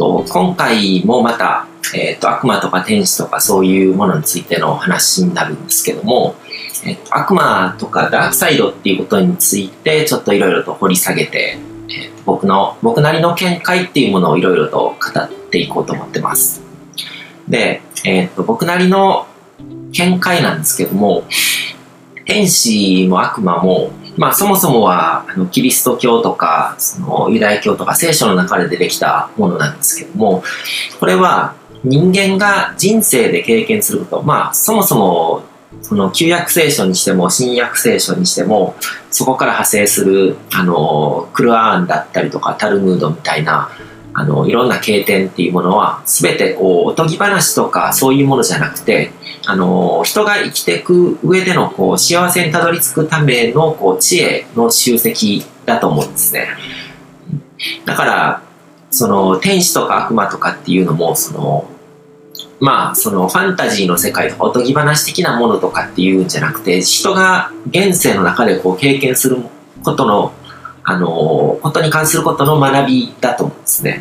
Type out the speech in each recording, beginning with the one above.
と、今回もまた、えっ、と、悪魔とか天使とかそういうものについての話になるんですけども、えっ、と、悪魔とかダークサイドっていうことについて、ちょっといろいろと掘り下げて、えっ、と、僕の、僕なりの見解っていうものをいろいろと語っていこうと思ってます。で、えっ、と、僕なりの見解なんですけども、天使も悪魔も、まあそもそもはあのキリスト教とかそのユダヤ教とか聖書の中で出てきたものなんですけども、これは人間が人生で経験すること、まあそもそもその旧約聖書にしても新約聖書にしてもそこから派生するあのクルアーンだったりとかタルムードみたいなあのいろんな経典っていうものは全てこうおとぎ話とかそういうものじゃなくてあの人が生きていく上でのこう幸せにたどり着くためのこう知恵の集積だと思うんですね。だからその天使とか悪魔とかっていうのもそのまあそのファンタジーの世界とかおとぎ話的なものとかっていうんじゃなくて人が現世の中でこう経験することのあのことに関することの学びだと思うんですね。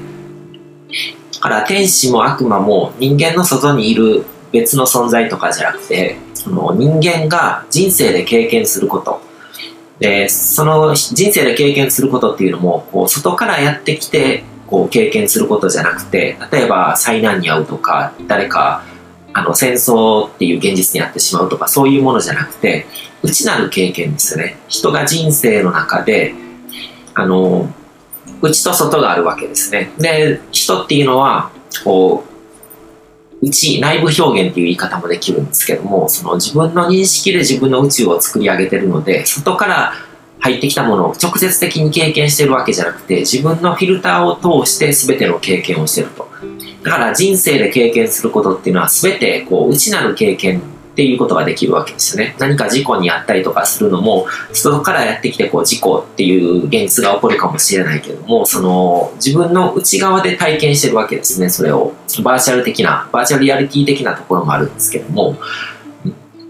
だから天使も悪魔も人間の外にいる別の存在とかじゃなくてその人間が人生で経験すること。でその人生で経験することっていうのもこう外からやってきてこう経験することじゃなくて例えば災難に遭うとか誰かあの戦争っていう現実にあってしまうとかそういうものじゃなくて内なる経験ですよね。人が人生の中であの内と外があるわけですね。で人っていうのはこう内内部表現っていう言い方もできるんですけどもその自分の認識で自分の宇宙を作り上げてるので外から入ってきたものを直接的に経験してるわけじゃなくて自分のフィルターを通して全ての経験をしてると。だから人生で経験することっていうのは全てこう内なる経験っていうことができるわけですよね何か事故にあったりとかするのも外からやってきてこう事故っていう現実が起こるかもしれないけどもその自分の内側で体験してるわけですねそれをバーチャル的なバーチャルリアリティ的なところもあるんですけども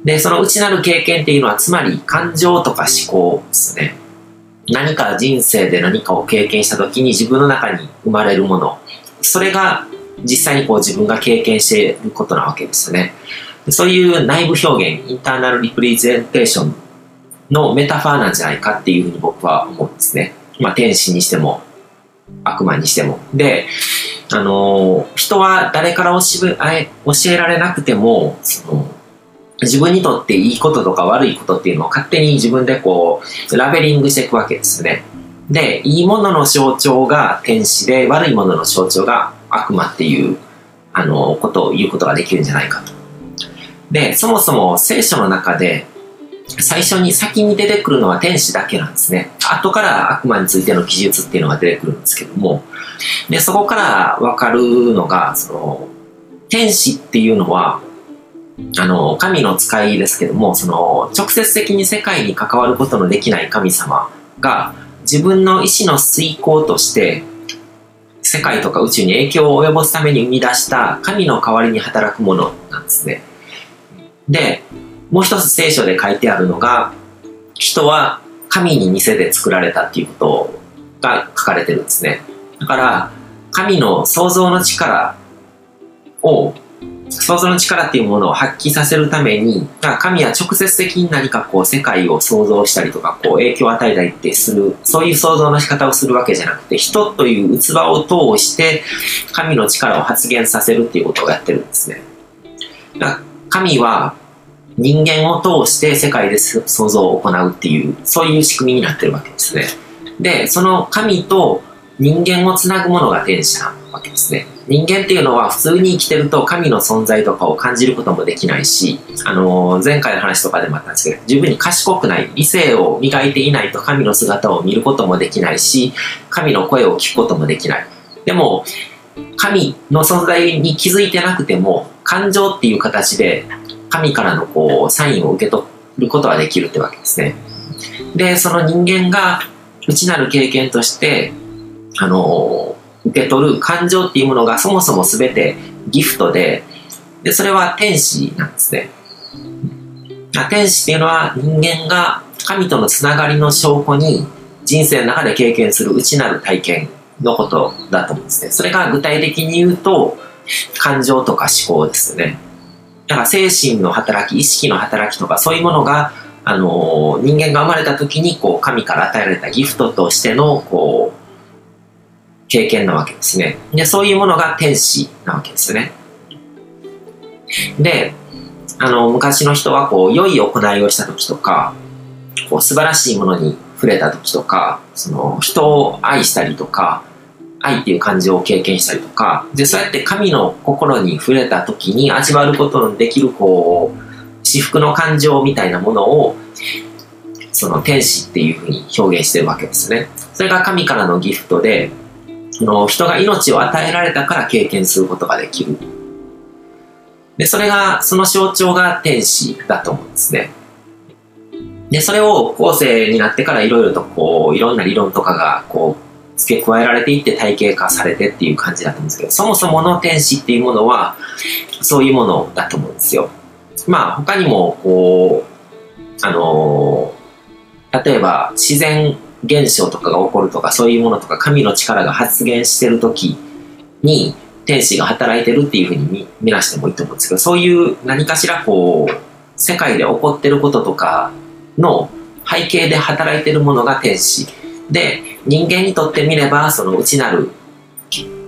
で、その内なる経験っていうのは、つまり感情とか思考ですね。何か人生で何かを経験した時に自分の中に生まれるもの。それが実際にこう自分が経験していることなわけですよね。そういう内部表現、インターナルリプレゼンテーションのメタファーなんじゃないかっていうふうに僕は思うんですね。まあ天使にしても悪魔にしても。で、あのー、人は誰から教えられなくても、その自分にとっていいこととか悪いことっていうのを勝手に自分でこう、ラベリングしていくわけですね。で、いいものの象徴が天使で、悪いものの象徴が悪魔っていう、あの、ことを言うことができるんじゃないかと。で、そもそも聖書の中で、最初に先に出てくるのは天使だけなんですね。後から悪魔についての記述っていうのが出てくるんですけども、で、そこからわかるのが、その、天使っていうのは、あの、神の使いですけども、その、直接的に世界に関わることのできない神様が、自分の意志の遂行として、世界とか宇宙に影響を及ぼすために生み出した神の代わりに働くものなんで。もう一つ聖書で書いてあるのが、人は神に似せで作られたっていうことが書かれてるんですね。だから、神の創造の力を想像の力っていうものを発揮させるために、神は直接的に何かこう世界を創造したりとか、こう影響を与えたりってする、そういう創造の仕方をするわけじゃなくて、人という器を通して神の力を発現させるっていうことをやってるんですね。神は人間を通して世界で創造を行うっていう、そういう仕組みになってるわけですね。で、その神と人間をつなぐものが天使なわけですね。人間っていうのは普通に生きてると神の存在とかを感じることもできないし、あのー、前回の話とかでもあったんですけど、十分に賢くない、理性を磨いていないと神の姿を見ることもできないし、神の声を聞くこともできない。でも、神の存在に気づいてなくても、感情っていう形で神からのこう、サインを受け取ることはできるってわけですね。で、その人間が内なる経験として、あの受け取る感情っていうものがそもそも全てギフトで、で、それは天使なんですね。天使っていうのは人間が神とのつながりの証拠に人生の中で経験する内なる体験のことだと思うんですね。それが具体的に言うと、感情とか思考ですね。だから精神の働き、意識の働きとかそういうものが、あの、人間が生まれた時に、こう、神から与えられたギフトとしての、こう、経験なわけですね。で、そういうものが天使なわけですね。で、あの、昔の人は、こう、良い行いをした時とか、こう、素晴らしいものに触れた時とか、その、人を愛したりとか、愛っていう感情を経験したりとか、で、そうやって神の心に触れた時に味わうことのできる、こう、至福の感情みたいなものを、その天使っていうふうに表現してるわけですね。それが神からのギフトで、の人が命を与えられたから経験することができる。で、それが、その象徴が天使だと思うんですね。で、それを後世になってからいろいろとこう、いろんな理論とかがこう、付け加えられていって体系化されてっていう感じだと思うんですけど、そもそもの天使っていうものは、そういうものだと思うんですよ。まあ、他にも、こう、あのー、例えば自然現象とかが起こるとか、そういうものとか、神の力が発現してる時に、天使が働いてるっていうふうに見見なしてもいいと思うんですけど、そういう何かしらこう、世界で起こってることとかの背景で働いてるものが天使。で、人間にとってみれば、その内なる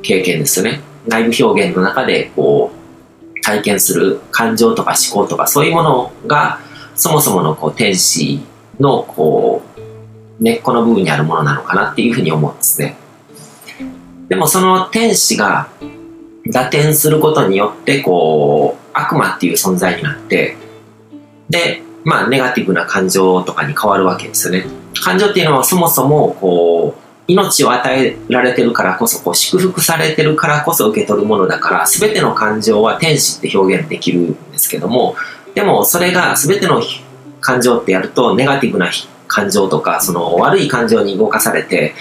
経験ですよね。内部表現の中で、こう、体験する感情とか思考とか、そういうものが、そもそものこう天使のこう、根っこの部分にあるものなのかなっていうふうに思うんですね。でもその天使が打点することによって、こう、悪魔っていう存在になって、で、まあ、ネガティブな感情とかに変わるわけですよね。感情っていうのはそもそも、こう、命を与えられてるからこそ、こう、祝福されてるからこそ受け取るものだから、すべての感情は天使って表現できるんですけども、でも、それがすべての感情ってやると、ネガティブな感情とか、その悪い感情に動かされて、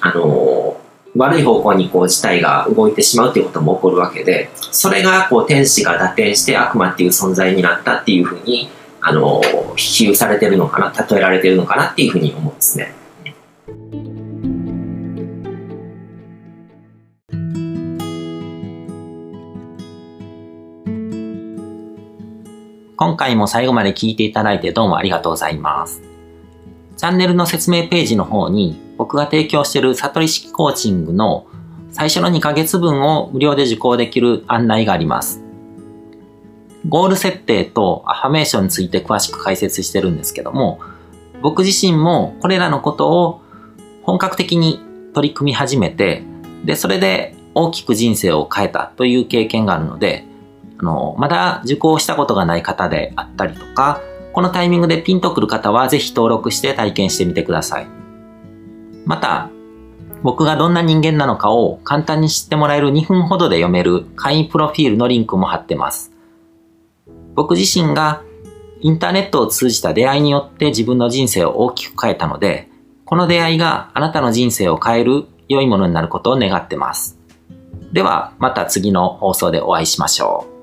あの悪い方向にこう自体が動いてしまうっていうことも起こるわけで、それがこう天使が打点して悪魔っていう存在になったっていうふうに、あの、比喩されてるのかな、例えられてるのかなっていうふうに思うんですね。今回も最後まで聞いていただいてどうもありがとうございます。チャンネルの説明ページの方に僕が提供している悟り式コーチングの最初の2ヶ月分を無料で受講できる案内があります。ゴール設定とアファメーションについて詳しく解説してるんですけども、僕自身もこれらのことを本格的に取り組み始めて、で、それで大きく人生を変えたという経験があるので、あの、まだ受講したことがない方であったりとか、このタイミングでピンとくる方はぜひ登録して体験してみてください。また、僕がどんな人間なのかを簡単に知ってもらえる2分ほどで読める会員プロフィールのリンクも貼ってます。僕自身がインターネットを通じた出会いによって自分の人生を大きく変えたので、この出会いがあなたの人生を変える良いものになることを願ってます。では、また次の放送でお会いしましょう。